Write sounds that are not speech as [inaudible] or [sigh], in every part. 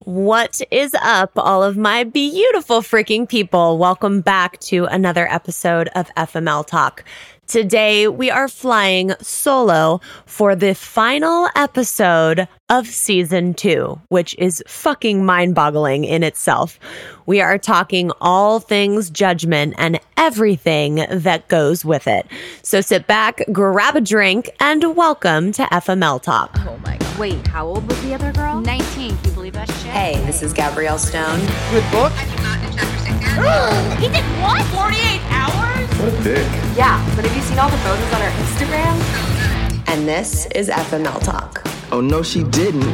What is up, all of my beautiful freaking people? Welcome back to another episode of FML Talk. Today, we are flying solo for the final episode of season two, which is fucking mind boggling in itself. We are talking all things judgment and everything that goes with it. So sit back, grab a drink, and welcome to FML Talk. Oh my god. Wait, how old was the other girl? 19. Can you believe that shit? Hey, this is Gabrielle Stone. Good book. [gasps] He did what? 48 hours? What a dick. Yeah, but have you seen all the photos on her Instagram? And this is FML Talk. Oh no, she didn't.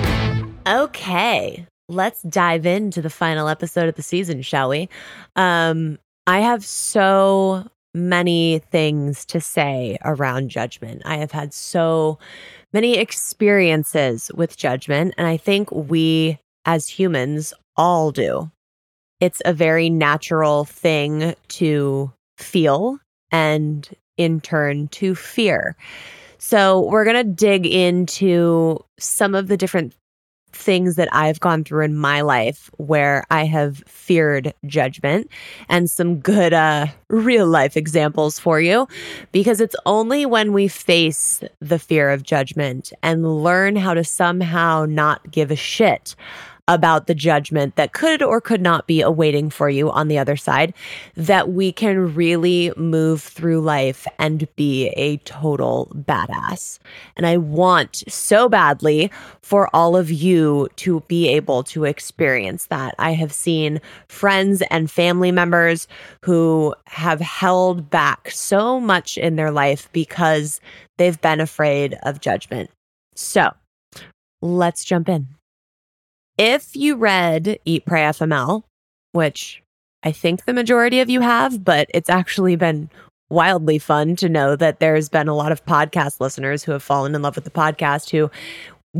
Okay, let's dive into the final episode of the season, shall we? Um, I have so many things to say around judgment. I have had so many experiences with judgment, and I think we as humans all do. It's a very natural thing to feel and in turn to fear. So, we're going to dig into some of the different things that I've gone through in my life where I have feared judgment and some good uh real life examples for you because it's only when we face the fear of judgment and learn how to somehow not give a shit about the judgment that could or could not be awaiting for you on the other side, that we can really move through life and be a total badass. And I want so badly for all of you to be able to experience that. I have seen friends and family members who have held back so much in their life because they've been afraid of judgment. So let's jump in. If you read Eat, Pray, FML, which I think the majority of you have, but it's actually been wildly fun to know that there's been a lot of podcast listeners who have fallen in love with the podcast who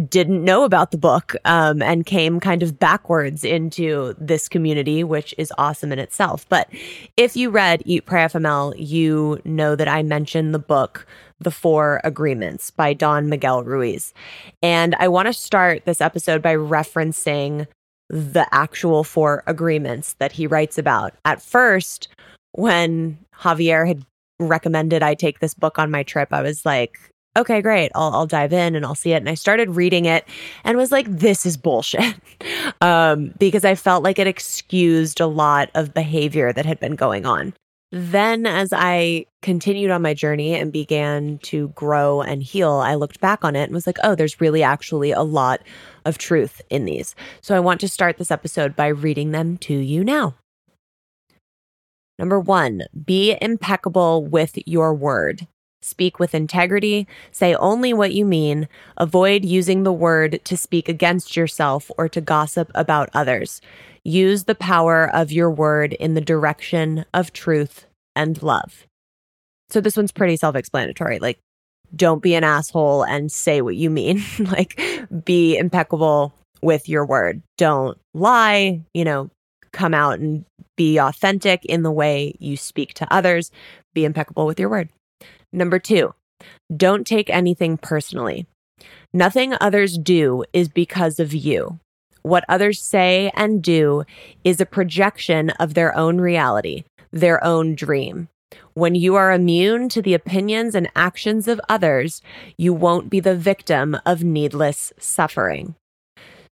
didn't know about the book um, and came kind of backwards into this community, which is awesome in itself. But if you read Eat Pray FML, you know that I mentioned the book The Four Agreements by Don Miguel Ruiz. And I want to start this episode by referencing the actual four agreements that he writes about. At first, when Javier had recommended I take this book on my trip, I was like, okay, great. I'll, I'll dive in and I'll see it. And I started reading it and was like, this is bullshit. [laughs] um, because I felt like it excused a lot of behavior that had been going on. Then, as I continued on my journey and began to grow and heal, I looked back on it and was like, oh, there's really actually a lot of truth in these. So I want to start this episode by reading them to you now. Number one, be impeccable with your word. Speak with integrity, say only what you mean, avoid using the word to speak against yourself or to gossip about others. Use the power of your word in the direction of truth and love. So, this one's pretty self explanatory. Like, don't be an asshole and say what you mean. [laughs] like, be impeccable with your word. Don't lie, you know, come out and be authentic in the way you speak to others. Be impeccable with your word. Number two, don't take anything personally. Nothing others do is because of you. What others say and do is a projection of their own reality, their own dream. When you are immune to the opinions and actions of others, you won't be the victim of needless suffering.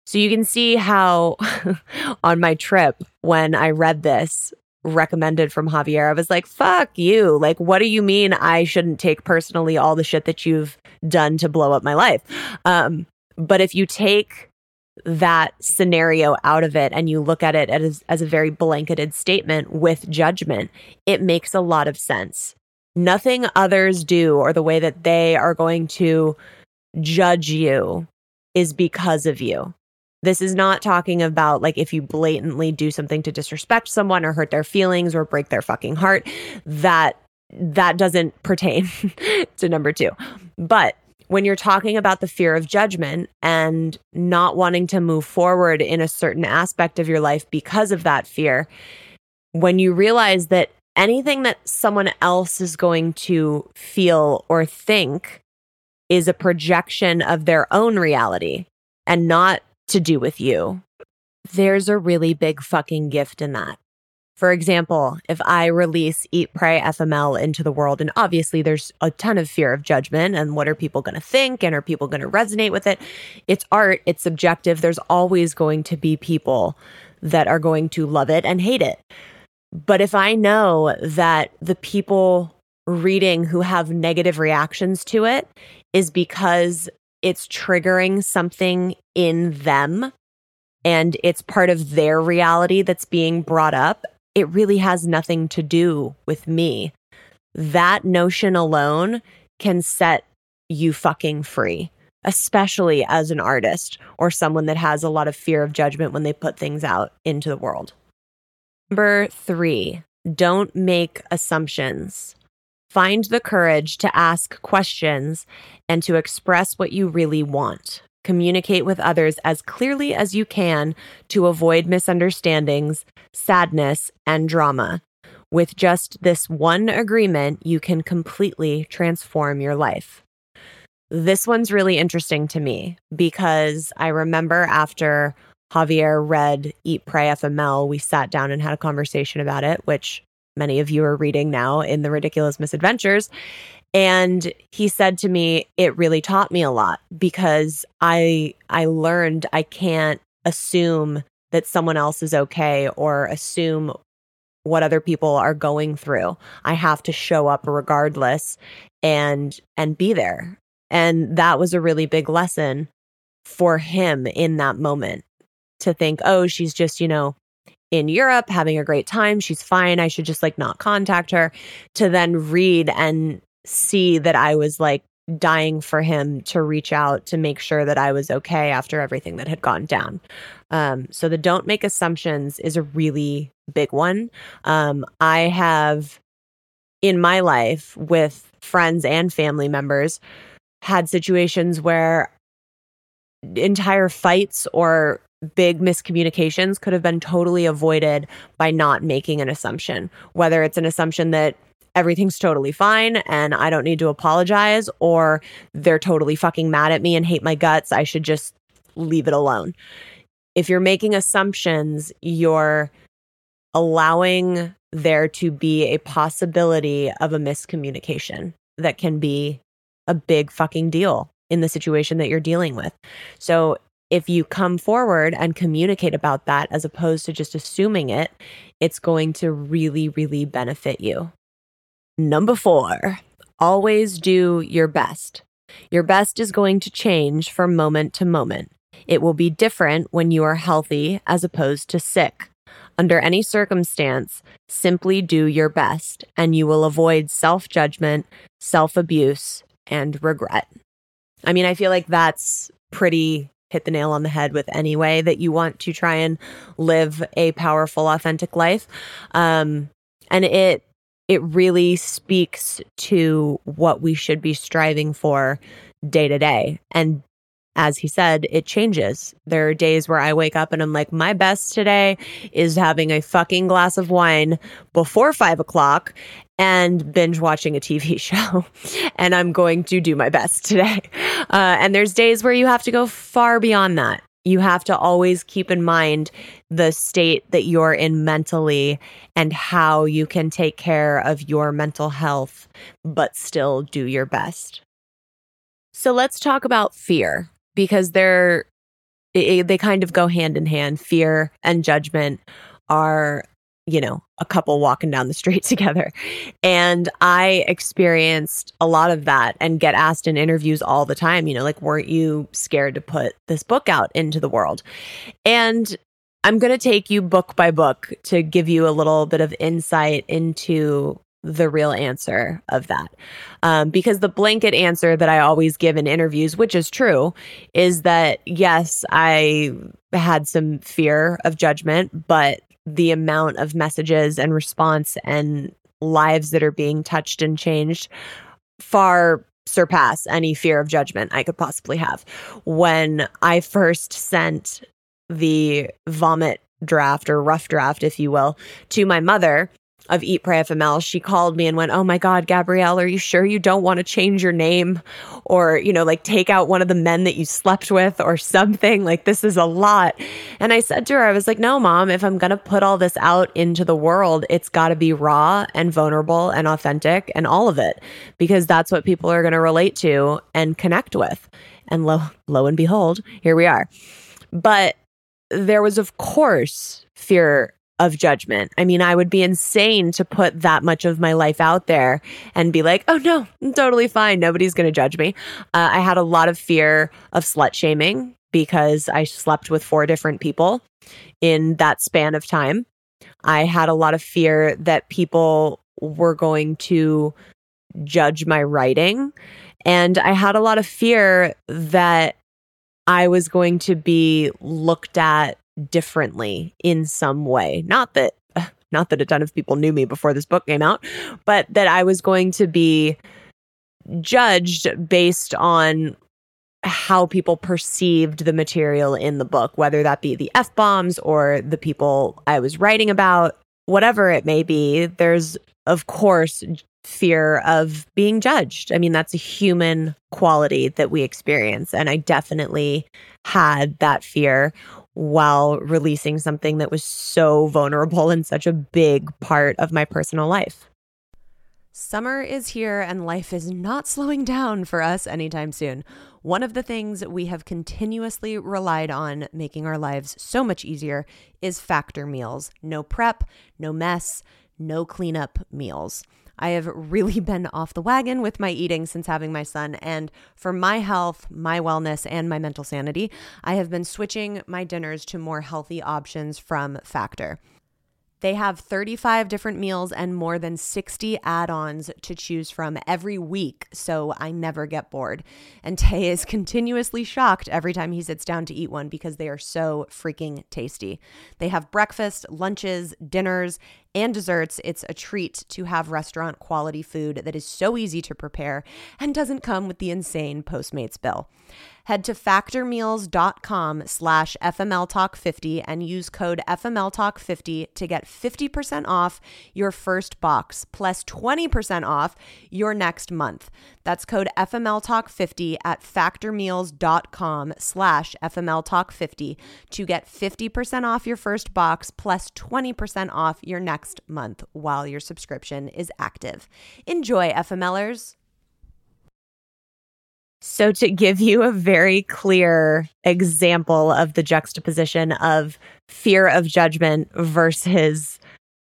So you can see how [laughs] on my trip, when I read this, recommended from Javier, I was like, fuck you. Like, what do you mean I shouldn't take personally all the shit that you've done to blow up my life? Um, but if you take that scenario out of it and you look at it as, as a very blanketed statement with judgment, it makes a lot of sense. Nothing others do or the way that they are going to judge you is because of you. This is not talking about like if you blatantly do something to disrespect someone or hurt their feelings or break their fucking heart, that that doesn't pertain [laughs] to number 2. But when you're talking about the fear of judgment and not wanting to move forward in a certain aspect of your life because of that fear, when you realize that anything that someone else is going to feel or think is a projection of their own reality and not to do with you, there's a really big fucking gift in that. For example, if I release Eat, Pray, FML into the world, and obviously there's a ton of fear of judgment and what are people going to think and are people going to resonate with it? It's art, it's subjective. There's always going to be people that are going to love it and hate it. But if I know that the people reading who have negative reactions to it is because it's triggering something in them and it's part of their reality that's being brought up, it really has nothing to do with me. That notion alone can set you fucking free, especially as an artist or someone that has a lot of fear of judgment when they put things out into the world. Number three, don't make assumptions. Find the courage to ask questions and to express what you really want. Communicate with others as clearly as you can to avoid misunderstandings, sadness, and drama. With just this one agreement, you can completely transform your life. This one's really interesting to me because I remember after Javier read Eat, Pray, FML, we sat down and had a conversation about it, which many of you are reading now in The Ridiculous Misadventures. And he said to me, it really taught me a lot because I I learned I can't assume that someone else is okay or assume what other people are going through. I have to show up regardless and and be there. And that was a really big lesson for him in that moment to think, oh, she's just, you know, in Europe having a great time. She's fine. I should just like not contact her. To then read and see that I was like dying for him to reach out to make sure that I was okay after everything that had gone down. Um, so the don't make assumptions is a really big one. Um, I have in my life with friends and family members had situations where entire fights or big miscommunications could have been totally avoided by not making an assumption, whether it's an assumption that everything's totally fine and I don't need to apologize, or they're totally fucking mad at me and hate my guts. I should just leave it alone. If you're making assumptions, you're allowing there to be a possibility of a miscommunication that can be a big fucking deal in the situation that you're dealing with. So if you come forward and communicate about that as opposed to just assuming it, it's going to really, really benefit you. Number four, always do your best. Your best is going to change from moment to moment. It will be different when you are healthy as opposed to sick. Under any circumstance, simply do your best and you will avoid self judgment, self abuse, and regret. I mean, I feel like that's pretty hit the nail on the head with any way that you want to try and live a powerful, authentic life. Um, and it it really speaks to what we should be striving for day to day. And as he said, it changes. There are days where I wake up and I'm like, my best today is having a fucking glass of wine before five o'clock and binge watching a TV [laughs] show. and I'm going to do my best today. Uh, and there's days where you have to go far beyond that. You have to always keep in mind the state that you're in mentally and how you can take care of your mental health, but still do your best. So let's talk about fear because they're they kind of go hand in hand. Fear and judgment are, you know, a couple walking down the street [laughs] together. And I experienced a lot of that and get asked in interviews all the time, you know, like, weren't you scared to put this book out into the world? And I'm going to take you book by book to give you a little bit of insight into the real answer of that. Um, because the blanket answer that I always give in interviews, which is true, is that yes, I had some fear of judgment, but the amount of messages and response and lives that are being touched and changed far surpass any fear of judgment I could possibly have. When I first sent the vomit draft or rough draft, if you will, to my mother, of Eat Pray FML, she called me and went, Oh my God, Gabrielle, are you sure you don't want to change your name or, you know, like take out one of the men that you slept with or something? Like, this is a lot. And I said to her, I was like, No, mom, if I'm going to put all this out into the world, it's got to be raw and vulnerable and authentic and all of it because that's what people are going to relate to and connect with. And lo, lo and behold, here we are. But there was, of course, fear of judgment. I mean, I would be insane to put that much of my life out there and be like, oh no, I'm totally fine. Nobody's going to judge me. Uh, I had a lot of fear of slut shaming because I slept with four different people in that span of time. I had a lot of fear that people were going to judge my writing. And I had a lot of fear that I was going to be looked at differently in some way. Not that [sighs] not that a ton of people knew me before this book came out, but that I was going to be judged based on how people perceived the material in the book, whether that be the F bombs or the people I was writing about, whatever it may be. There's, of course, fear of being judged. I mean, that's a human quality that we experience. And I definitely had that fear while releasing something that was so vulnerable and such a big part of my personal life. Summer is here and life is not slowing down for us anytime soon. One of the things we have continuously relied on making our lives so much easier is factor meals. No prep, no mess, no cleanup meals. I have really [laughs] been off the wagon with my eating since having my son. And for my health, my wellness, and my mental sanity, I have been switching my dinners to more healthy options from Factor. They have 35 different meals and more than 60 add ons to choose from every week, so I never get bored. And [laughs] Tay is continuously shocked every time he sits down to eat one because they are so freaking tasty. They have breakfast, lunches, dinners, and desserts, it's a treat to have restaurant quality food that is so easy to prepare and doesn't come with the insane Postmates bill. Head to factormeals.com slash FMLTalk50 and use code FMLTalk50 to get 50% off your first box plus 20% off your next month. That's code FMLTalk50 at factormeals.com slash FMLTalk50 to get 50% off your first box plus 20% off your next month while your subscription is active. Enjoy, FMLers. So, to give you a very clear example of the juxtaposition of fear of judgment versus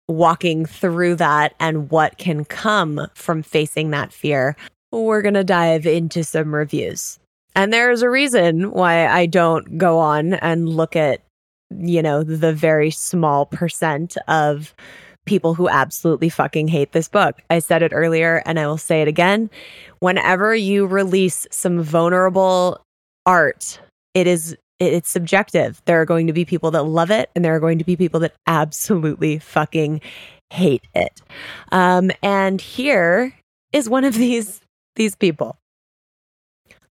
walking through that and what can come from facing that fear, we're going to dive into some reviews. And there's a reason why I don't go on and look at, you know, the very small percent of people who absolutely fucking hate this book. I said it earlier and I will say it again. Whenever you release some vulnerable art, it is it's subjective. There are going to be people that love it and there are going to be people that absolutely fucking hate it. Um, and here is one of these these people.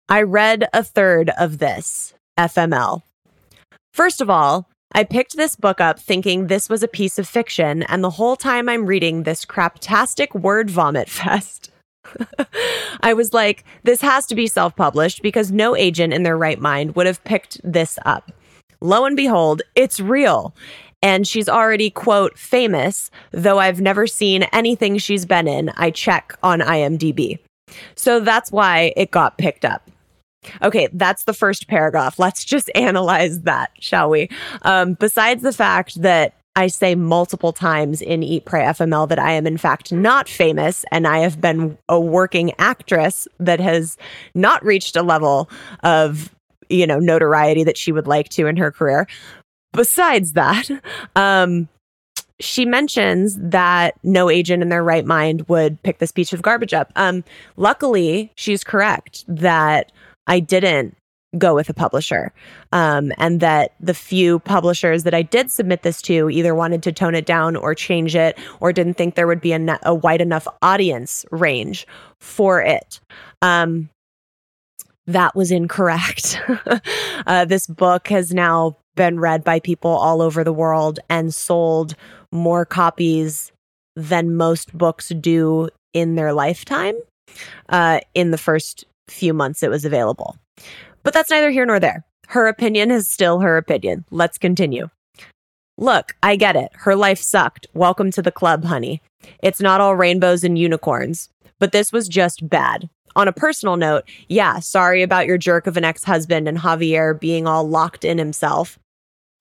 I read a third of this FML. First of all, I picked this book up thinking this was a piece of fiction, and the whole time I'm reading this craptastic word vomit [laughs] fest. I was like, this has to be self published because no agent in their right mind would have picked this up. Lo and behold, it's real. And she's already, quote, famous, though I've never seen anything she's been in. I check on IMDb. So that's why it got picked up. Okay, that's the first paragraph. Let's just [laughs] analyze that, shall we? Um, besides the fact that I say multiple times in Eat, Pray, FML that I am, in fact, not famous and I have been a working actress that has not reached a level of, you know, notoriety that she would like to in her career. Besides that, um, she mentions that no agent in their right mind would pick this piece of garbage up. Um, luckily, she's correct that I didn't go with a publisher. Um, and that the few publishers that I did submit this to either wanted to tone it down or change it or didn't think there would be a, a wide enough audience range for it. Um, that was incorrect. [laughs] uh, this book has now been read by people all over the world and sold more copies than most books do in their lifetime uh, in the first few months it was available. But that's neither here nor there. Her opinion is still her opinion. Let's continue. Look, I get it. Her life sucked. Welcome to the club, honey. It's not all rainbows and unicorns, but this was just bad. On a personal note, yeah, sorry about your jerk of an ex husband and Javier being all locked in himself.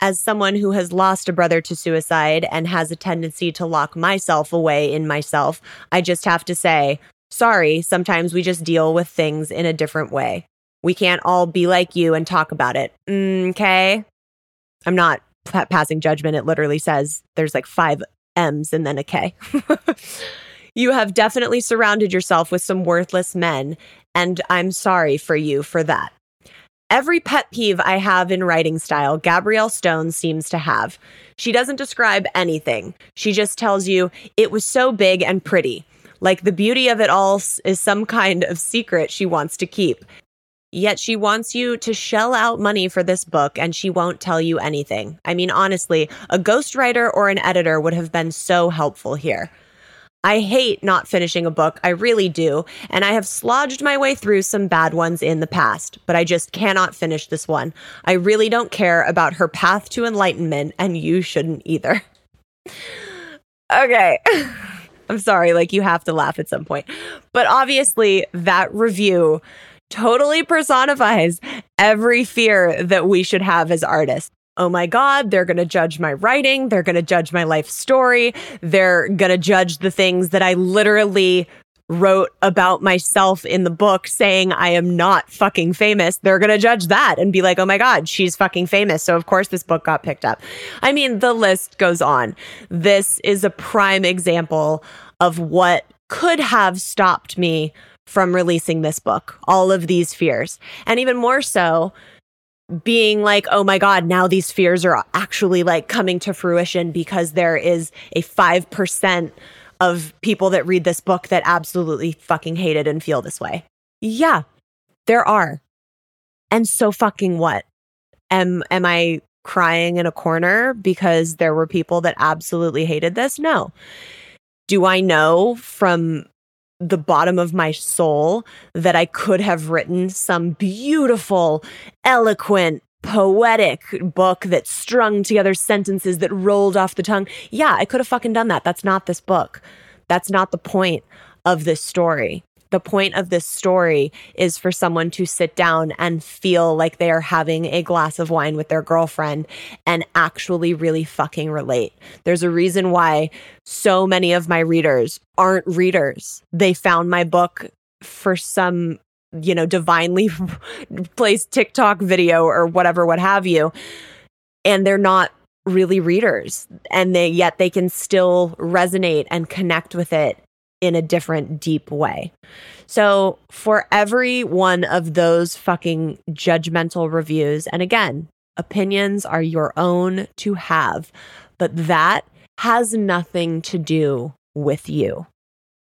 As someone who has lost a brother to suicide and has a tendency to lock myself away in myself, I just have to say, sorry, sometimes we just deal with things in a different way. We can't all be like you and talk about it. Mm, okay. I'm not p- passing judgment. It literally says there's like five M's and then a K. [laughs] you have definitely surrounded yourself with some worthless men, and I'm sorry for you for that. Every pet peeve I have in writing style, Gabrielle Stone seems to have. She doesn't describe anything. She just tells you, it was so big and pretty. Like the beauty of it all is some kind of secret she wants to keep. Yet she wants you to shell out money for this book and she won't tell you anything. I mean, honestly, a ghostwriter or an editor would have been so helpful here. I hate not finishing a book. I really do. And I have slodged my way through some bad ones in the past, but I just cannot finish this one. I really don't care about her path to enlightenment, and you shouldn't either. [laughs] okay. [laughs] I'm sorry, like you have to laugh at some point. But obviously, that review totally personifies every fear that we should have as artists oh my God, they're going to judge my writing. They're going to judge my life story. They're going to judge the things that I literally wrote about myself in the book saying I am not fucking famous, they're going to judge that and be like, oh my God, she's fucking famous. So, of course, this book got picked up. I mean, the list goes on. This is a prime example of what could have stopped me from releasing this book, all of these fears. And even more so, being like, oh my God, now these fears are actually like coming to fruition because there is a 5% of people that read this book that absolutely fucking hate it and feel this way. Yeah, there are. And so fucking what? Am am I crying in a corner because there were people that absolutely hated this? No. Do I know from the bottom of my soul that I could have written some beautiful, eloquent, poetic book that strung together sentences that rolled off the tongue. Yeah, I could have fucking done that. That's not this book. That's not the point of this story the point of this story is for someone to sit down and feel like they are having a glass of wine with their girlfriend and actually really fucking relate. There's a reason why so many of my readers aren't readers. They found my book for some you know divinely [laughs] placed TikTok video or whatever what have you and they're not really readers and they yet they can still resonate and connect with it in a different, deep way. So, for every one of those fucking judgmental reviews, and again, opinions are your own to have, but that has nothing to do with you.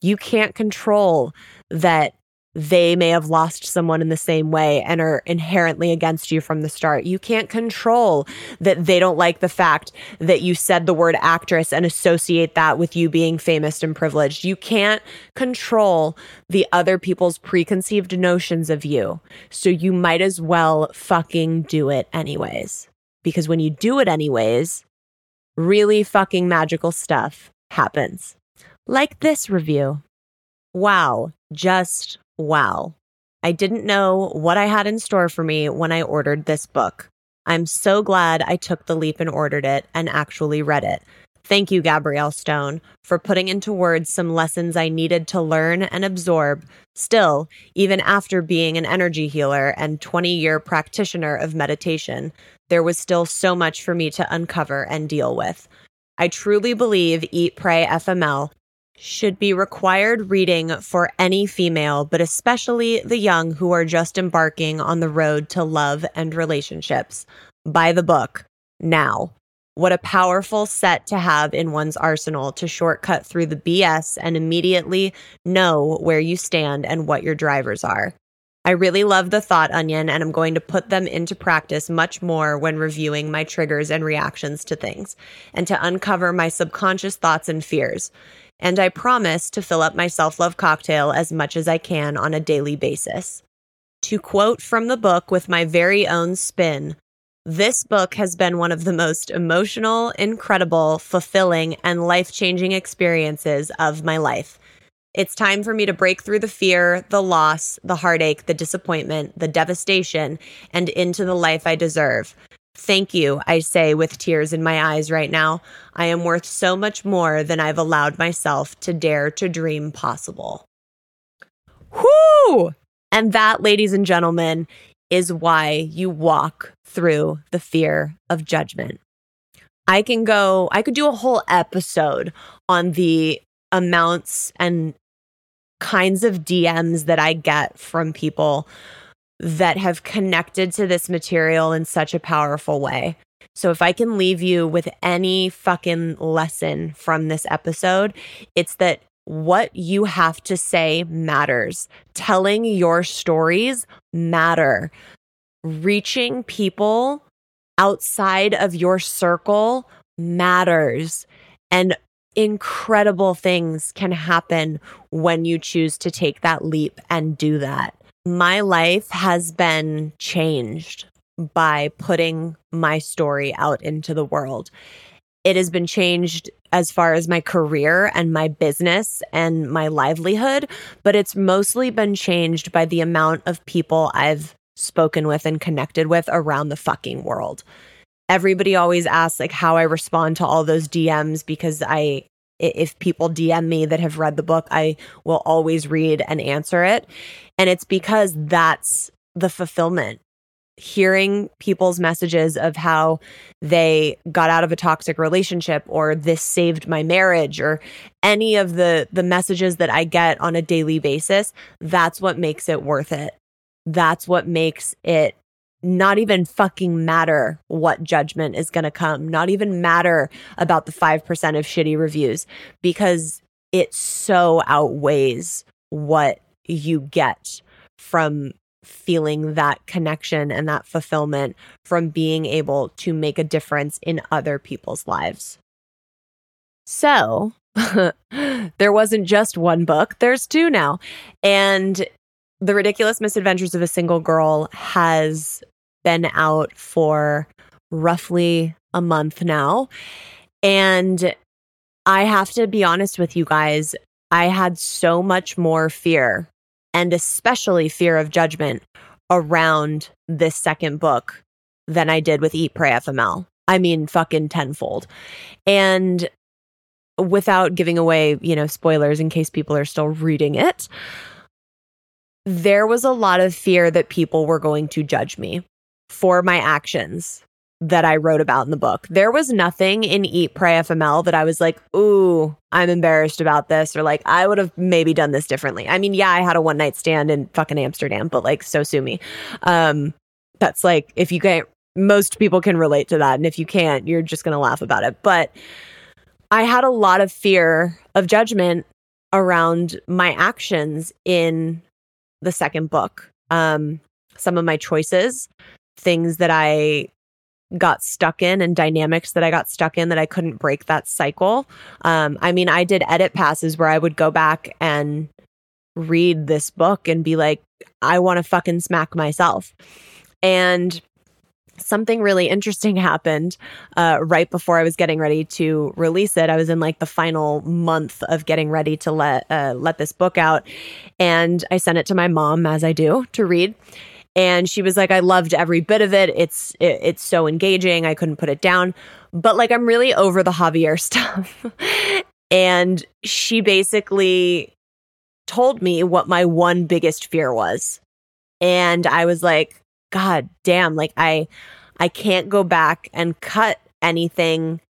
You can't control that they may have lost someone in the same way and are inherently against you from the start. You can't control that they don't like the fact that you said the word actress and associate that with you being famous and privileged. You can't control the other people's preconceived notions of you. So you might as well fucking do it anyways. Because when you do it anyways, really fucking magical stuff happens. Like this review. Wow, just wow. I didn't know what I had in store for me when I ordered this book. I'm so glad I took the leap and ordered it and actually read it. Thank you, Gabrielle Stone, for putting into words some lessons I needed to learn and absorb. Still, even after being an energy healer and 20 year practitioner of meditation, there was still so much for me to uncover and deal with. I truly believe Eat, Pray, FML should be required reading for any female, but especially the young who are just embarking on the road to love and relationships. Buy the book now. What a powerful set to have in one's arsenal to shortcut through the BS and immediately know where you stand and what your drivers are. I really love the thought onion, and I'm going to put them into practice much more when reviewing my triggers and reactions to things, and to uncover my subconscious thoughts and fears. And I promise to fill up my self love cocktail as much as I can on a daily basis. To quote from the book with my very own spin, this book has been one of the most emotional, incredible, fulfilling, and life changing experiences of my life. It's time for me to break through the fear, the loss, the heartache, the disappointment, the devastation, and into the life I deserve. Thank you, I say with tears in my eyes right now. I am worth so much more than I've allowed myself to dare to dream possible. Whoo! And that, ladies and gentlemen, is why you walk through the fear of judgment. I can go, I could do a whole episode on the amounts and kinds of DMs that I get from people that have connected to this material in such a powerful way. So, if I can leave you with any fucking lesson from this episode, it's that what you have to say matters. Telling your stories matter. Reaching people outside of your circle matters. And incredible things can happen when you choose to take that leap and do that. My life has been changed by putting my story out into the world. It has been changed as far as my career and my business and my livelihood, but it's mostly been changed by the amount of people I've spoken with and connected with around the fucking world everybody always asks like how I respond to all those DMs because I if people DM me that have read the book, I will always read and answer it. And it's because that's the fulfillment. Hearing people's messages of how they got out of a toxic relationship or this saved my marriage or any of the the messages that I get on a daily basis, that's what makes it worth it. That's what makes it not even fucking matter what judgment is going to come, not even matter about the 5% of shitty reviews because it so outweighs what you get from feeling that connection and that fulfillment from being able to make a difference in other people's lives. So, [laughs] there wasn't just one book, there's two now. And the Ridiculous Misadventures of a Single Girl has been out for roughly a month now. And I have to be honest with you guys, I had so much more fear and especially fear of judgment around this second book than I did with Eat Pray FML. I mean, fucking tenfold. And without giving away, you know, spoilers in case people are still reading it, there was a lot of fear that people were going to judge me for my actions that I wrote about in the book. There was nothing in Eat Pray FML that I was like, ooh, I'm embarrassed about this, or like, I would have maybe done this differently. I mean, yeah, I had a one night stand in fucking Amsterdam, but like, so sue me. Um, that's like, if you can't, most people can relate to that. And if you can't, you're just going to laugh about it. But I had a lot of fear of judgment around my actions in the second book. Um, some of my choices, things that I got stuck in and dynamics that I got stuck in that I couldn't break that cycle. Um, I mean, I did edit passes where I would go back and read this book and be like, I want to fucking smack myself. And something really interesting happened uh, right before I was getting ready to release it. I was in like the final month of getting ready to let uh, let this book out, and I sent it to my mom as I do to read and she was like i loved every bit of it. It's it, it's so engaging. I couldn't put it down. But like i'm really over the javier [laughs] stuff. And she basically told me what my one biggest fear was. And i was like god damn like i i can't go back and cut anything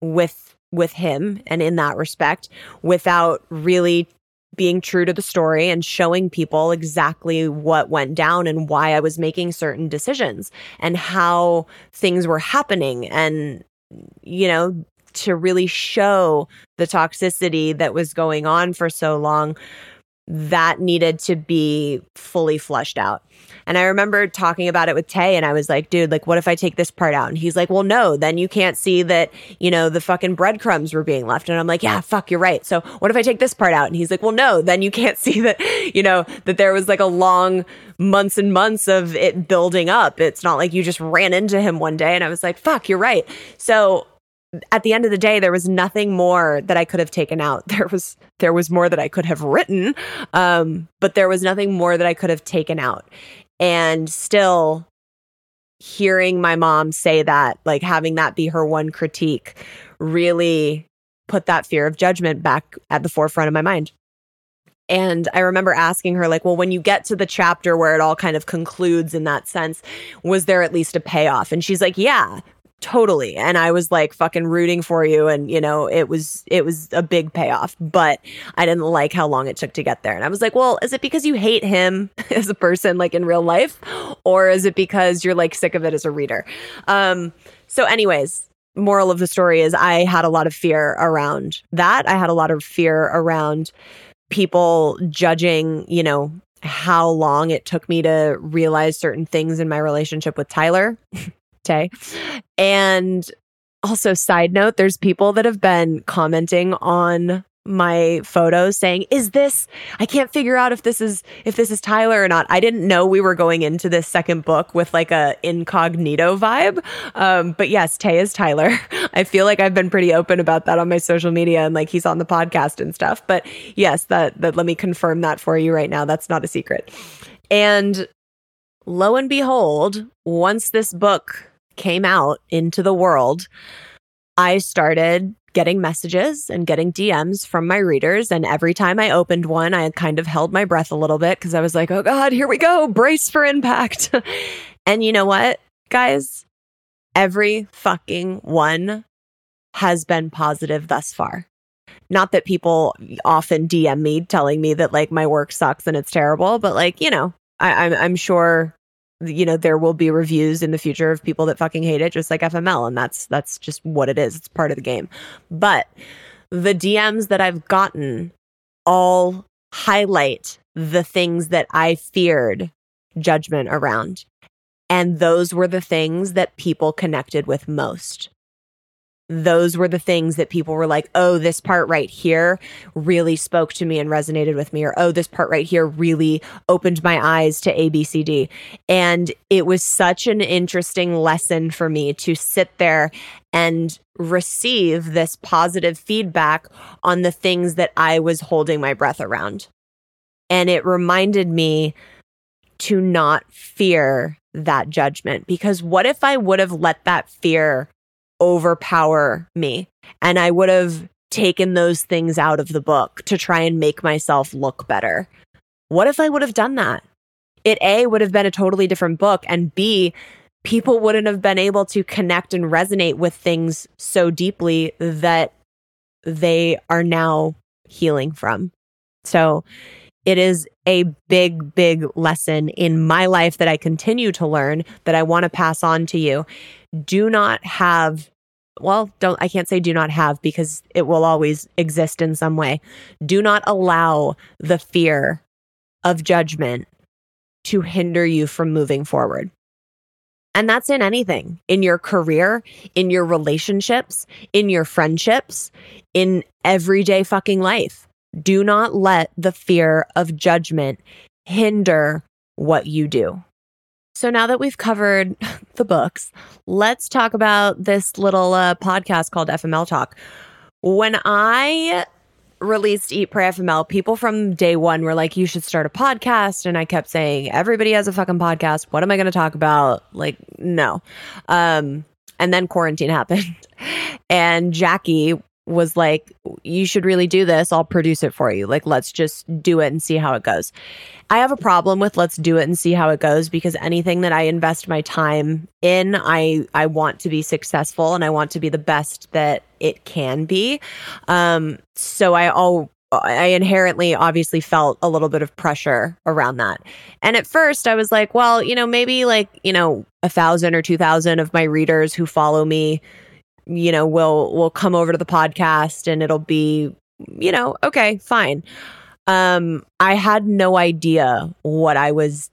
with with him and in that respect without really being true to the story and showing people exactly what went down and why I was making certain decisions and how things were happening and you know to really show the toxicity that was going on for so long that needed to be fully flushed out. And I remember talking about it with Tay and I was like, dude, like, what if I take this part out? And he's like, well, no, then you can't see that, you know, the fucking breadcrumbs were being left. And I'm like, yeah, fuck, you're right. So what if I take this part out? And he's like, well, no, then you can't [laughs] see that, you know, that there was like a long months and months of it building up. It's not like you just ran into him one day. And I was like, fuck, you're right. So at the end of the day there was nothing more that i could have taken out. [laughs] There was there was more that i could have written um, but there was nothing more that i could have taken out. And still hearing my mom say that like having that be her one critique really put that fear of judgment back at the forefront of my mind. And I remember asking her, like, well, when you get to the chapter where it all kind of concludes in that sense, was there at least a payoff? And she's like, yeah, totally. And i was like fucking rooting for you and you know it was it was a big payoff but i didn't like how long it took to get there. And i was like well is it because you hate him [laughs] as a person like in real life? Or is it because you're like sick of it as a reader? Um so anyways moral of the story is i had a lot of fear around that. I had a lot of fear around people judging you know how long it took me to realize certain things in my relationship with Tyler. [laughs] Tay. And also, side note, there's people that have been commenting on my photos saying is this i can't figure out if this is if this is tyler or not. I didn't know we were going into this second book with like a incognito vibe. Um but yes tay is tyler. [laughs] I feel like i've been pretty open about that on my social media and like he's on the podcast and stuff. But yes that that let me confirm that for you right now. That's not a secret. And lo and behold once this book came out into the world, I started getting messages and getting DMs from my readers. And every time I opened one, I kind of held my breath a little bit because I was like, oh God, here we go, brace for impact. [laughs] and you know what, guys? Every fucking one has been positive thus far. Not that people often DM me telling me that like my work sucks and it's terrible, but like, you know, I, I'm, I'm sure you know there will be reviews in the future of people that fucking hate it just like FML and that's that's just what it is. It's part of the game. But the DMs that I've gotten all highlight the things that I feared judgment around. And those were the things that people connected with most those were the things that people were like, oh, this part right here really spoke to me and resonated with me, or oh, this part right here really opened my eyes to ABCD. And it was such an interesting lesson for me to sit there and receive this positive feedback on the things that I was holding my breath around. And it reminded me to not fear that judgment because what if I would have let that fear overpower me. And I would have taken those things out of the book to try and make myself look better. What if I would have done that? It A would have been a totally different book, and B, people wouldn't have been able to connect and resonate with things so deeply that they are now healing from. So it is a big, big lesson in my life that I continue to learn that I want to pass on to you. Do not have well, don't I can't say do not have because it will always exist in some way. Do not allow the fear of judgment to hinder you from moving forward. And that's in anything in your career, in your relationships, in your friendships, in everyday fucking life. Do not let the fear of judgment hinder what you do. So now that we've covered [laughs] the books, let's talk about this little uh, podcast called FML Talk. When I released Eat Pray FML, people from day one were like, you should start a podcast. And I kept saying, everybody has a fucking podcast. What am I going to talk about? Like, no. Um, and then quarantine [laughs] happened. and Jackie was like, you should really do this. I'll produce it for you. Like, let's just do it and see how it goes. I have a problem with let's do it and see how it goes because anything that I invest my time in, I I want to be successful and I want to be the best that it can be. Um, so I all I inherently obviously felt a little bit of pressure around that. And at first I was like, well, you know, maybe like, you know, a thousand or two thousand of my readers who follow me you know, will will come over to the podcast and it'll be, you know, okay, fine. Um, I had no idea what I was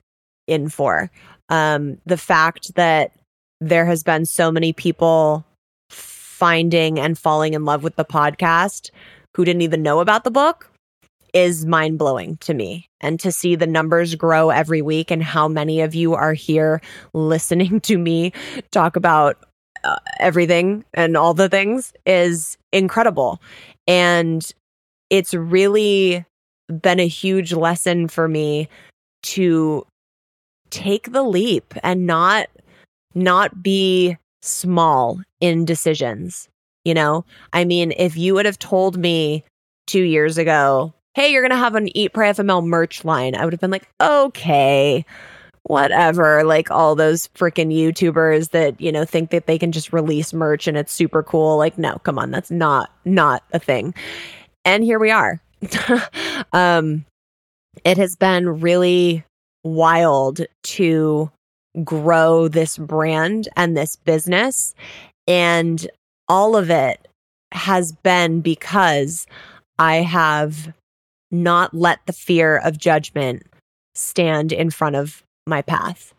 in for. Um, the fact that there has been so many people finding and falling in love with the podcast who didn't even know about the book is mind blowing to me. And to see the numbers grow every week and how many of you are here listening [laughs] to me talk about uh, everything and all the things is incredible. And it's really been a huge lesson for me to take the leap and not not be small in decisions you know i mean if you would have told me 2 years ago hey you're going to have an eat pray fml merch line i would have been like okay whatever, like all those freaking YouTubers that, you know, think that they can just release merch and it's super cool. Like, no, come on, that's not not a thing. And here we are. [laughs] um it has been really wild to grow this brand and this business and all of it has been because I have not let the fear of judgment stand in front of my path.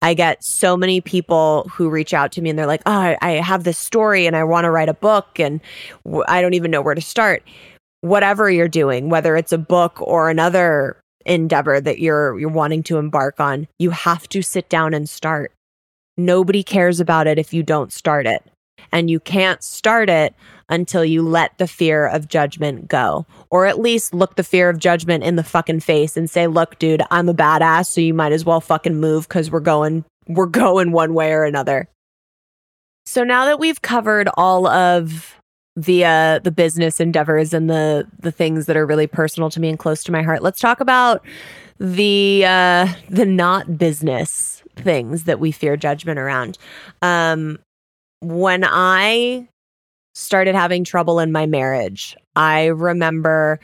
I get so many people who reach out to me and they're like, "Oh, I have this story and I want to write a book and I don't even know where to start." Whatever you're doing, whether it's a book or another endeavor that you're you're wanting to embark on, you have to sit down and start. Nobody cares about it if you don't start it. And you can't start it until you let the fear of judgment go, or at least look the fear of judgment in the fucking face and say, look, dude, I'm a badass. So you might as well fucking move because we're going, we're going one way or another. So now that we've covered all of the uh, the business endeavors and the the things that are really personal to me and close to my heart, let's talk about the uh, the not business things that we fear judgment around. Um, when I started having trouble in my marriage. I remember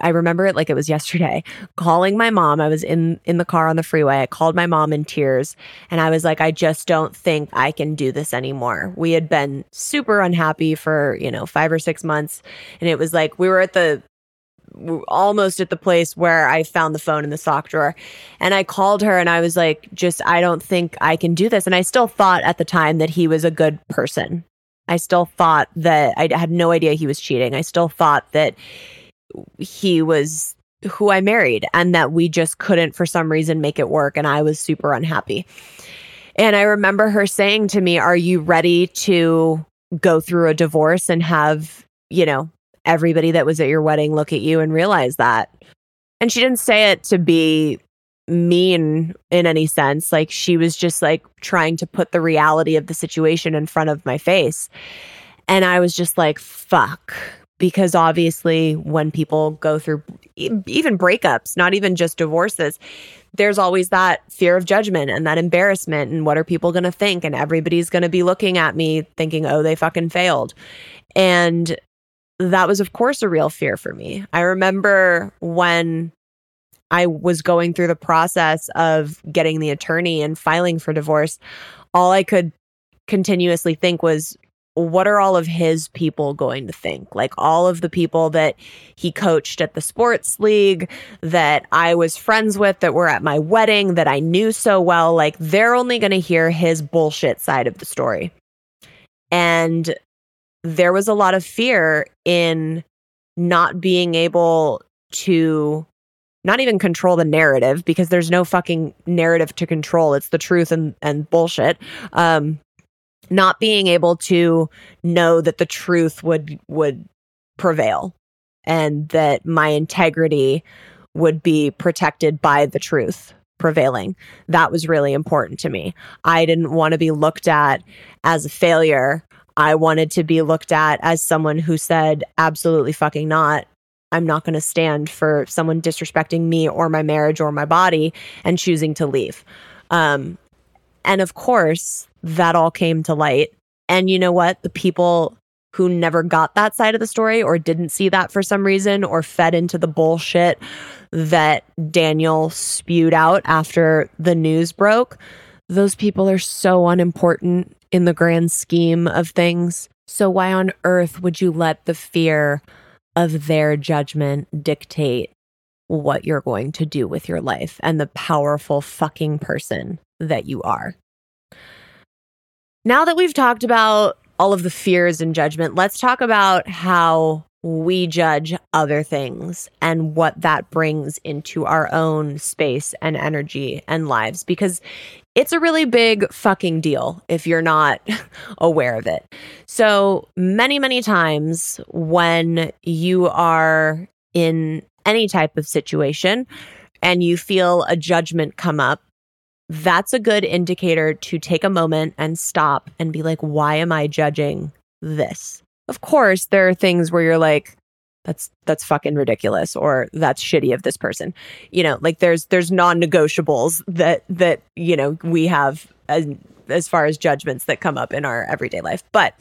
I remember it like it was yesterday. Calling my mom, I was in in the car on the freeway. I called my mom in tears and I was like I just don't think I can do this anymore. We had been super unhappy for, you know, 5 or 6 months and it was like we were at the almost at the place where I found the phone in the sock drawer. And I called her and I was like, just, I don't think I can do this. And I still thought at the time that he was a good person. I still thought that I had no idea he was cheating. I still thought that he was who I married and that we just couldn't for some reason make it work and I was super unhappy. And I remember her saying to me, "Are you ready to go through a divorce and have, you know, everybody that was at your wedding look at you and realize that?" And she didn't say it to be mean in any sense. Like she was just like trying to put the reality of the situation in front of my face. And I was just like, fuck. Because obviously, when people go through even breakups, not even just divorces, there's always that fear of judgment and that embarrassment. And what are people going to think? And everybody's going to be looking at me thinking, oh, they fucking failed. And that was, of course, a real fear for me. I remember when I was going through the process of getting the attorney and filing for divorce, all I could continuously think was, what are all of his people going to think? Like all of the people that he coached at the sports league, that I was friends with, that were at my wedding, that I knew so well, like they're only going to hear his bullshit side of the story. And there was a lot of fear in not being able to not even control the narrative because there's no fucking narrative to control. It's the truth and, and bullshit. Um, not being able to know that the truth would would prevail and that my integrity would be protected by the truth prevailing. That was really important to me. I didn't want to be looked at as a failure. I wanted to be looked at as someone who said, absolutely fucking not. I'm not going to stand for someone disrespecting me or my marriage or my body and choosing to leave. Um, and of course, that all came to light. And you know what? The people who never got that side of the story or didn't see that for some reason or fed into the bullshit that Daniel spewed out after the news broke, those people are so unimportant in the grand scheme of things. So, why on earth would you let the fear of their judgment dictate what you're going to do with your life and the powerful fucking person that you are? Now that we've talked about all of the fears and judgment, let's talk about how we judge other things and what that brings into our own space and energy and lives because it's a really big fucking deal if you're not [laughs] aware of it. So, many, many times when you are in any type of situation and you feel a judgment come up, that's a good indicator to take a moment and stop and be like, why am I judging this? Of course, there are things where you're like, that's that's fucking ridiculous or that's shitty of this person. You know, like there's there's non-negotiables that that, you know, we have as as far as judgments that come up in our everyday life. But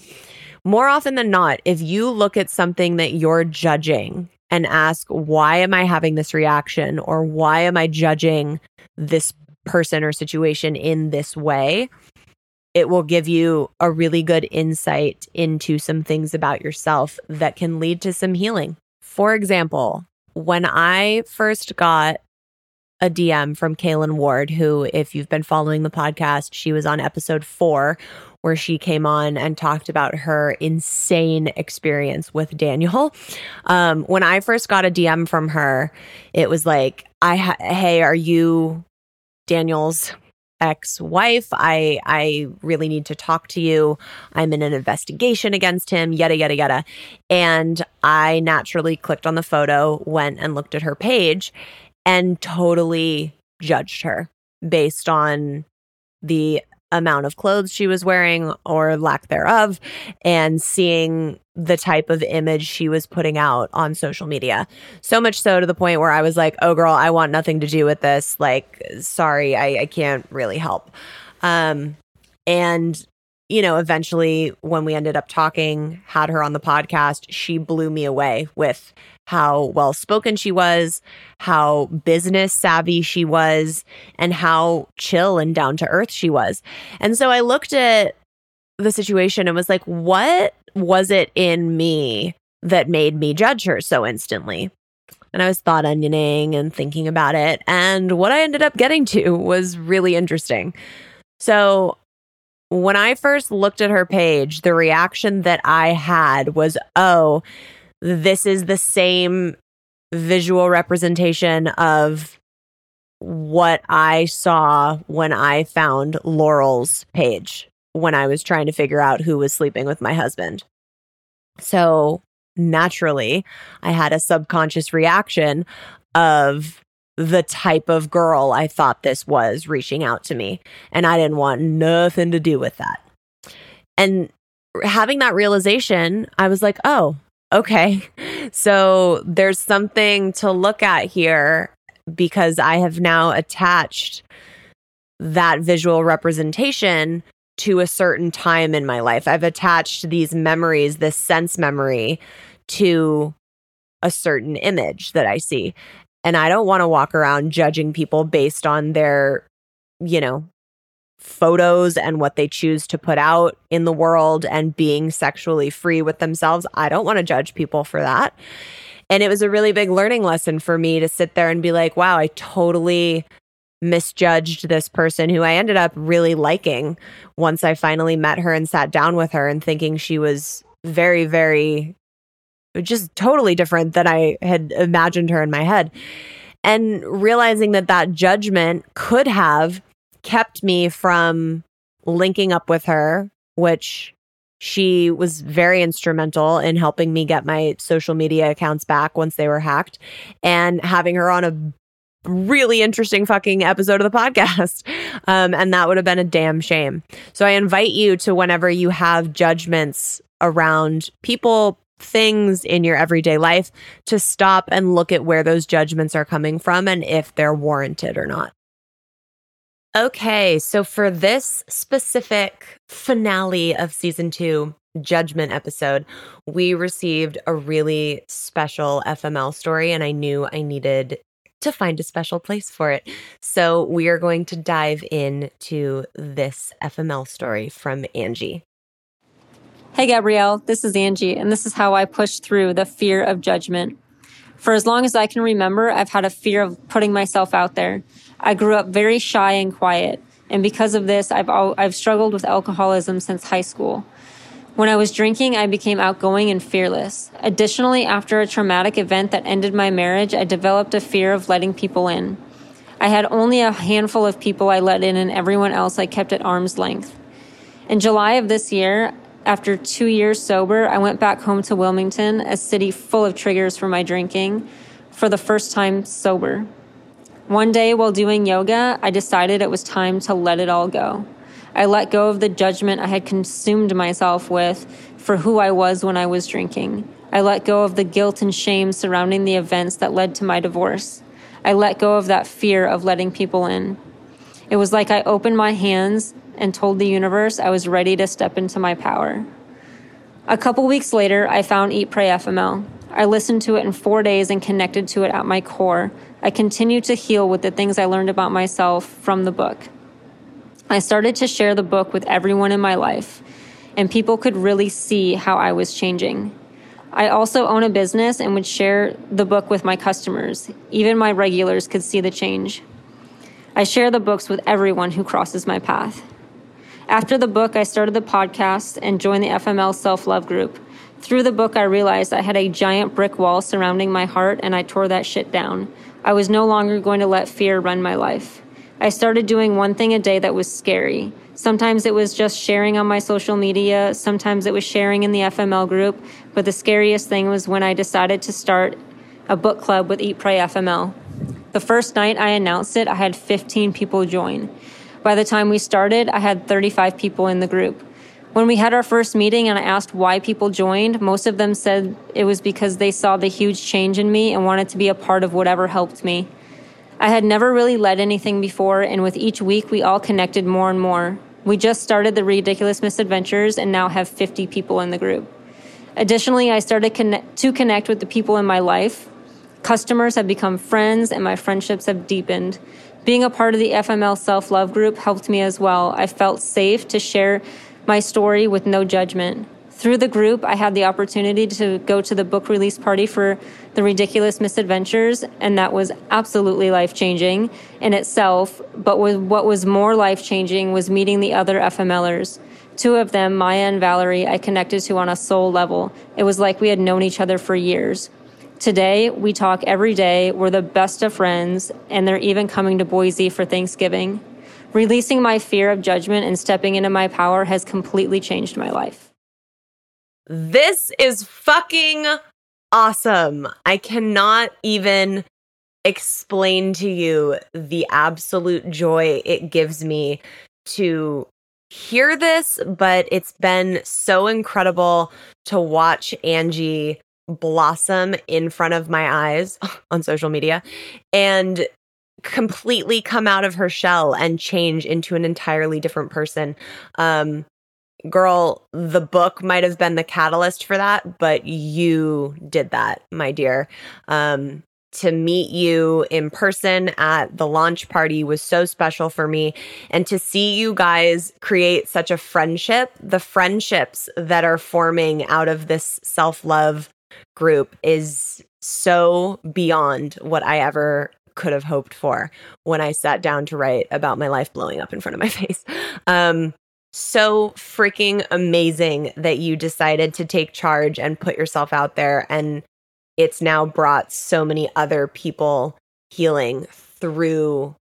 more often than not, if you look at something that you're judging and ask, why am I having this reaction or why am I judging this person or situation in this way, it will give you a really good insight into some things about yourself that can lead to some healing. For example, when I first got a DM from Kaylen Ward, who, if you've been following the podcast, she was on episode four, where she came on and talked about her insane experience with Daniel. Um, when I first got a DM from her, it was like, "I ha- hey, are you Daniel's ex-wife. I I really need to talk to you. I'm in an investigation against him, yada yada yada. And I naturally clicked on the photo, went and looked at her page and totally judged her based on the amount of clothes she was wearing or lack thereof and seeing the type of image she was putting out on social media. So much so to the point where I was like, oh, girl, I want nothing to do with this. Like, sorry, I, I can't really help. Um, and you know, eventually when we ended up talking, had her on the podcast, she blew me away with how well spoken she was, how business savvy she was, and how chill and down to earth she was. And so I looked at the situation and was like, what was it in me that made me judge her so instantly? And I was thought onioning and thinking about it. And what I ended up getting to was really interesting. So when I first looked at her page, the reaction that I had was, oh, this is the same visual representation of what I saw when I found Laurel's page when I was trying to figure out who was sleeping with my husband. So naturally, I had a subconscious reaction of the type of girl I thought this was reaching out to me. And I didn't want nothing to do with that. And having that realization, I was like, oh, okay. [laughs] So there's something to look at here because I have now attached that visual representation to a certain time in my life. I've attached these memories, this sense memory to a certain image that I see. And I don't want to walk around judging people based on their, you know, photos and what they choose to put out in the world and being sexually free with themselves. I don't want to judge people for that. And it was a really big learning lesson for me to sit there and be like, wow, I totally misjudged this person who I ended up really liking once I finally met her and sat down with her and thinking she was very, very just totally different than I had imagined her in my head. And realizing that that judgment could have kept me from linking up with her, which she was very instrumental in helping me get my social media accounts back once they were hacked and having her on a really interesting fucking episode of the podcast. [laughs] Um, and that would have been a damn shame. So I invite you to whenever you have judgments around people, things in your everyday life, to stop and look at where those judgments are coming from and if they're warranted or not. Okay, so for this specific finale of season two, judgment episode, we received a really special FML story, and I knew I needed to find a special place for it. So we are going to dive into this FML story from Angie. Hey, Gabrielle, this is Angie, and this is how I pushed through the fear of judgment. For as long as I can remember, I've had a fear of putting myself out there. I grew up very shy and quiet, and because of this, I've, I've struggled with alcoholism since high school. When I was drinking, I became outgoing and fearless. Additionally, after a traumatic event that ended my marriage, I developed a fear of letting people in. I had only a handful of people I let in, and everyone else I kept at arm's length. In July of this year, after two years sober, I went back home to Wilmington, a city full of triggers for my drinking, for the first time sober. One day while doing yoga, I decided it was time to let it all go. I let go of the judgment I had consumed myself with for who I was when I was drinking. I let go of the guilt and shame surrounding the events that led to my divorce. I let go of that fear of letting people in. It was like I opened my hands and told the universe I was ready to step into my power. A couple weeks later, I found Eat Pray FML. I listened to it in four days and connected to it at my core. I continued to heal with the things I learned about myself from the book. I started to share the book with everyone in my life, and people could really see how I was changing. I also own a business and would share the book with my customers. Even my regulars could see the change. I share the books with everyone who crosses my path. After the book, I started the podcast and joined the FML self love group. Through the book, I realized I had a giant brick wall surrounding my heart, and I tore that shit down. I was no longer going to let fear run my life. I started doing one thing a day that was scary. Sometimes it was just sharing on my social media, sometimes it was sharing in the FML group, but the scariest thing was when I decided to start a book club with Eat Pray FML. The first night I announced it, I had 15 people join. By the time we started, I had 35 people in the group. When we had our first meeting and I asked why people joined, most of them said it was because they saw the huge change in me and wanted to be a part of whatever helped me. I had never really led anything before, and with each week, we all connected more and more. We just started the Ridiculous Misadventures and now have 50 people in the group. Additionally, I started connect- to connect with the people in my life. Customers have become friends, and my friendships have deepened. Being a part of the FML self love group helped me as well. I felt safe to share my story with no judgment. Through the group, I had the opportunity to go to the book release party for The Ridiculous Misadventures, and that was absolutely life changing in itself. But what was more life changing was meeting the other FMLers. Two of them, Maya and Valerie, I connected to on a soul level. It was like we had known each other for years. Today, we talk every day. We're the best of friends, and they're even coming to Boise for Thanksgiving. Releasing my fear of judgment and stepping into my power has completely changed my life. This is fucking awesome. I cannot even explain to you the absolute joy it gives me to hear this, but it's been so incredible to watch Angie blossom in front of my eyes [laughs] on social media and completely come out of her shell and change into an entirely different person. Um, girl, the book might have been the catalyst for that, but you did that, my dear. Um, to meet you in person at the launch party was so special for me. And to see you guys create such a friendship, the friendships that are forming out of this self love group is so beyond what I ever could have hoped for when I sat down to write about my life blowing up in front of my [laughs] face. Um, so freaking amazing that you decided to take charge and put yourself out there. And it's now brought so many other people healing through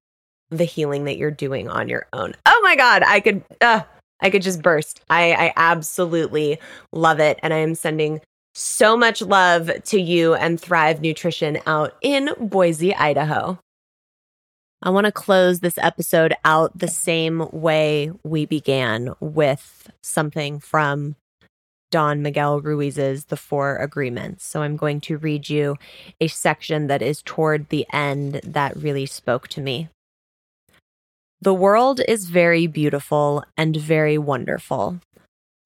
the healing that you're doing on your own. Oh my God, I could, uh, I could just burst. I, I absolutely love it. And I am sending so much love to you and Thrive Nutrition out in Boise, Idaho. I want to close this episode out the same way we began with something from Don Miguel Ruiz's The Four Agreements. So I'm going to read you a section that is toward the end that really spoke to me. The world is very beautiful and very wonderful.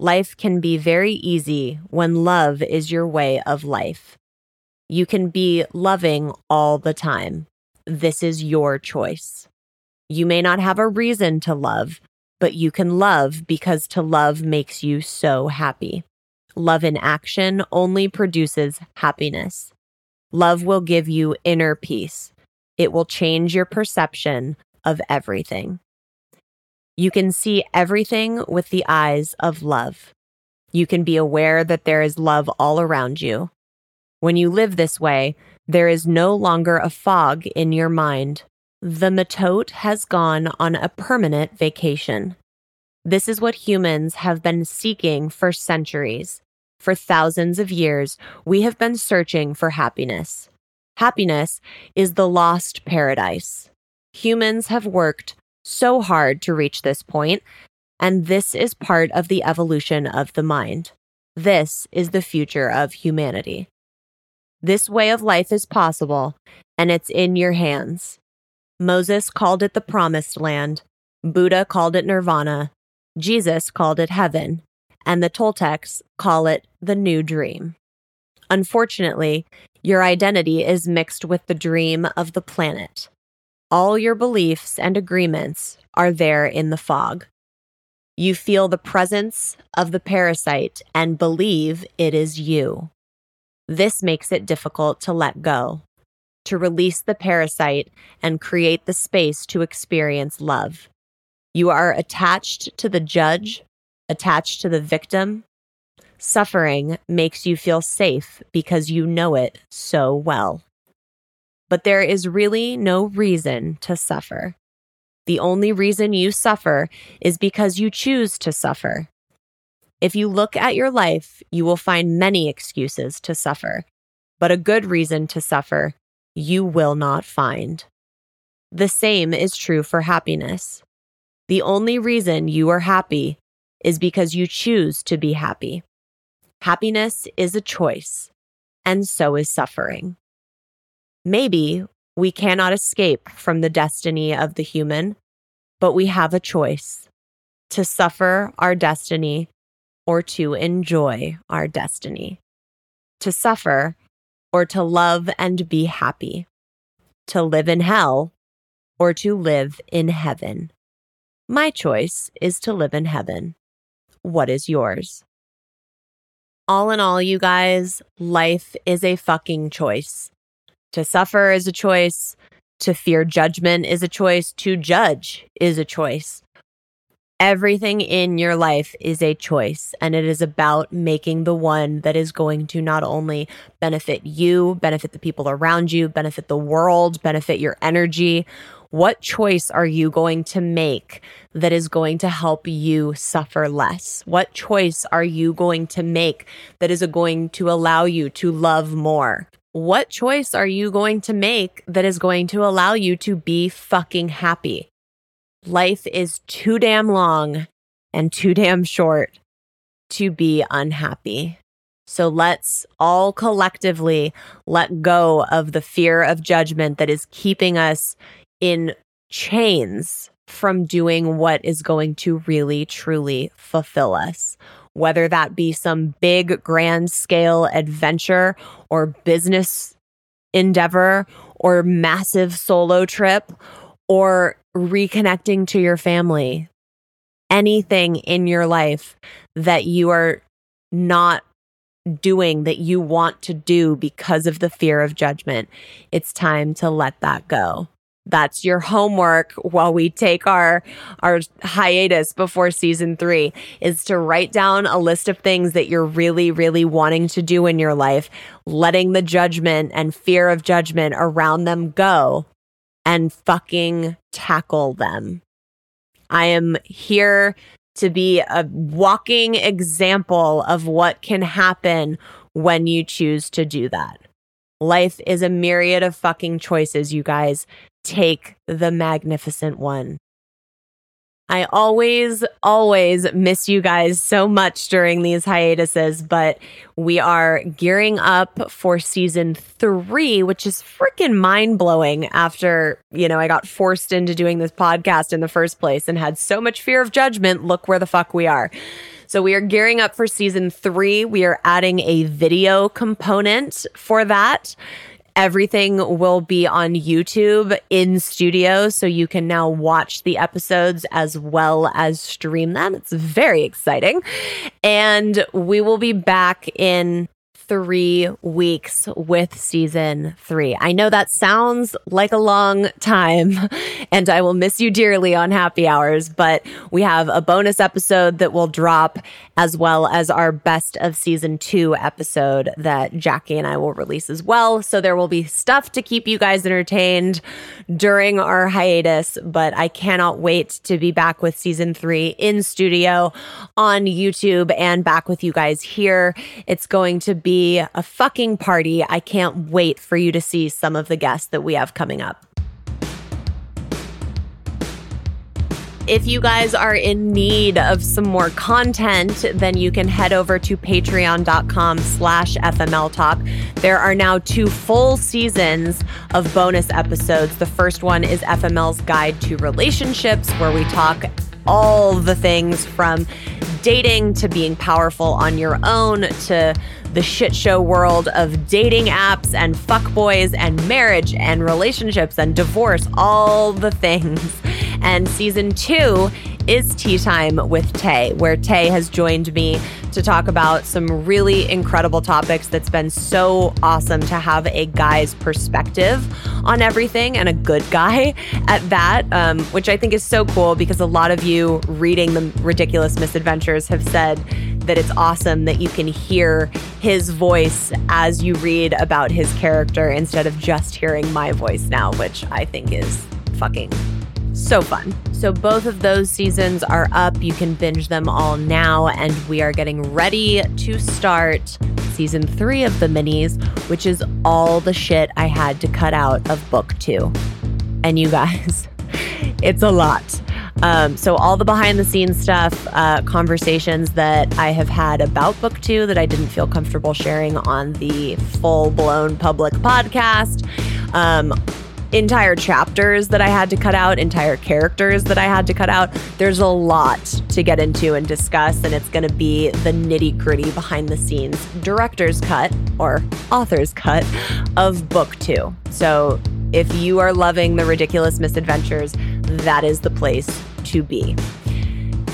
Life can be very easy when love is your way of life. You can be loving all the time. This is your choice. You may not have a reason to love, but you can love because to love makes you so happy. Love in action only produces happiness. Love will give you inner peace. It will change your perception of everything. You can see everything with the eyes of love. You can be aware that there is love all around you. When you live this way, there is no longer a fog in your mind. The mitote has gone on a permanent vacation. This is what humans have been seeking for centuries. For thousands of years, we have been searching for happiness. Happiness is the lost paradise. Humans have worked so hard to reach this point, and this is part of the evolution of the mind. This is the future of humanity. This way of life is possible, and it's in your hands. Moses called it the promised land, Buddha called it nirvana, Jesus called it heaven, and the Toltecs call it the new dream. Unfortunately, your identity is mixed with the dream of the planet. All your beliefs and agreements are there in the fog. You feel the presence of the parasite and believe it is you. This makes it difficult to let go, to release the parasite and create the space to experience love. You are attached to the judge, attached to the victim. Suffering makes you feel safe because you know it so well. But there is really no reason to suffer. The only reason you suffer is because you choose to suffer. If you look at your life, you will find many excuses to suffer, but a good reason to suffer you will not find. The same is true for happiness. The only reason you are happy is because you choose to be happy. Happiness is a choice, and so is suffering. Maybe we cannot escape from the destiny of the human, but we have a choice to suffer our destiny or to enjoy our destiny, to suffer or to love and be happy, to live in hell or to live in heaven. My choice is to live in heaven. What is yours? All in all, you guys, life is a fucking choice. To suffer is a choice. To fear judgment is a choice. To judge is a choice. Everything in your life is a choice, and it is about making the one that is going to not only benefit you, benefit the people around you, benefit the world, benefit your energy. What choice are you going to make that is going to help you suffer less? What choice are you going to make that is going to allow you to love more? What choice are you going to make that is going to allow you to be fucking happy? life is too damn long and too damn short to be unhappy. So let's all collectively let go of the fear of judgment that is keeping us in chains from doing what is going to really, truly fulfill us. Whether that be some big, grand scale adventure or business endeavor or massive solo trip or reconnecting to your family, anything in your life that you are not doing that you want to do because of the fear of judgment, it's time to let that go. That's your homework while we take our our hiatus before season 3 is to write down a list of things that you're really really wanting to do in your life, letting the judgment and fear of judgment around them go and fucking tackle them. I am here to be a walking example of what can happen when you choose to do that. Life is a myriad of fucking choices, you guys. Take the magnificent one. I always, always miss you guys so much during these hiatuses, but we are gearing up for season three, which is freaking mind blowing after, you know, I got forced into doing this podcast in the first place and had so much fear of judgment. Look where the fuck we are. So we are gearing up for season three. We are adding a video component for that. Everything will be on YouTube in studio, so you can now watch the episodes as well as stream them. It's very exciting. And we will be back in three weeks with season three. I know that sounds like a long time, [laughs] and I will miss you dearly on happy hours, but we have a bonus episode that will drop as well as our best of season two episode that Jackie and I will release as well. So there will be stuff to keep you guys entertained during our hiatus, but I cannot wait to be back with season three in studio on YouTube and back with you guys here. It's going to a fucking party. I can't wait for you to see some of the guests that we have coming up. If you guys are in need of some more content, then you can head over to patreon.com slash FML Talk. There are now two full seasons of bonus episodes. The first one is FML's Guide to Relationships, where we talk all the things from dating to being powerful on your own to the shit show world of dating apps and fuckboys and marriage and relationships and divorce, all the things. And season two is Tea Time with Tay, where Tay has joined me to talk about some really incredible topics that's been so awesome to have a guy's perspective on everything and a good guy at that, um, which I think is so cool because a lot of you reading the ridiculous misadventures have said that it's awesome that you can hear his voice as you read about his character instead of just hearing my voice now, which I think is fucking so fun. So both of those seasons are up. You can binge them all now. And we are getting ready to start season three of the minis, which is all the shit I had to cut out of book two. And you guys, [laughs] it's a lot. Um, so, all the behind the scenes stuff, uh, conversations that I have had about book two that I didn't feel comfortable sharing on the full blown public podcast. Um, entire chapters that I had to cut out, entire characters that I had to cut out. There's a lot to get into and discuss, and it's going to be the nitty gritty behind the scenes director's cut or author's cut of book two. So if you are loving the ridiculous misadventures, that is the place to be.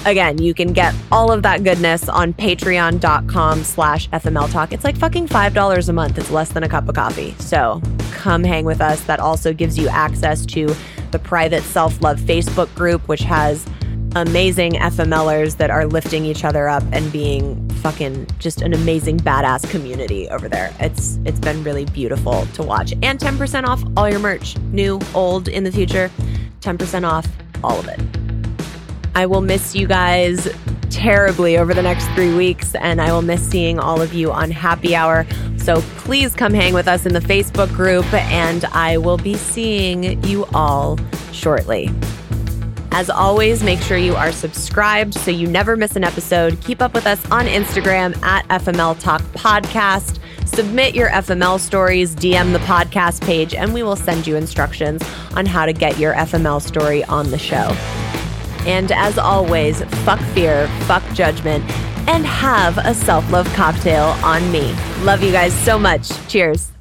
Again, you can get all of that goodness on patreon.com slash FML Talk. It's like fucking $5 a month. It's less than a cup of coffee. So come hang with us. That also gives you access to the private self love Facebook group, which has amazing FMLers that are lifting each other up and being fucking just an amazing badass community over there. It's it's been really beautiful to watch. And 10% off all your merch, new, old, in the future. 10% off all of it. I will miss you guys terribly over the next three weeks, and I will miss seeing all of you on happy hour. So please come hang with us in the Facebook group, and I will be seeing you all shortly. As always, make sure you are subscribed so you never miss an episode. Keep up with us on Instagram at FML Talk Podcast. Submit your FML stories, DM the podcast page, and we will send you instructions on how to get your FML story on the show. And as always, fuck fear, fuck judgment, and have a self love cocktail on me. Love you guys so much. Cheers.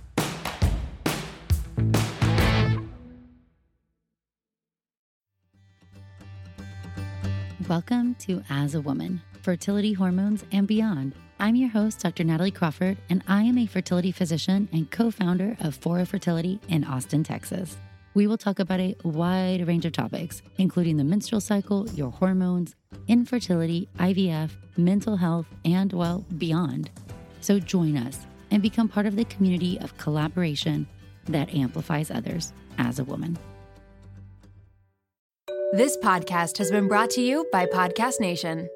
Welcome to As a Woman Fertility, Hormones, and Beyond. I'm your host, Dr. Natalie Crawford, and I am a fertility physician and co founder of Fora Fertility in Austin, Texas. We will talk about a wide range of topics, including the menstrual cycle, your hormones, infertility, IVF, mental health, and, well, beyond. So join us and become part of the community of collaboration that amplifies others as a woman. This podcast has been brought to you by Podcast Nation.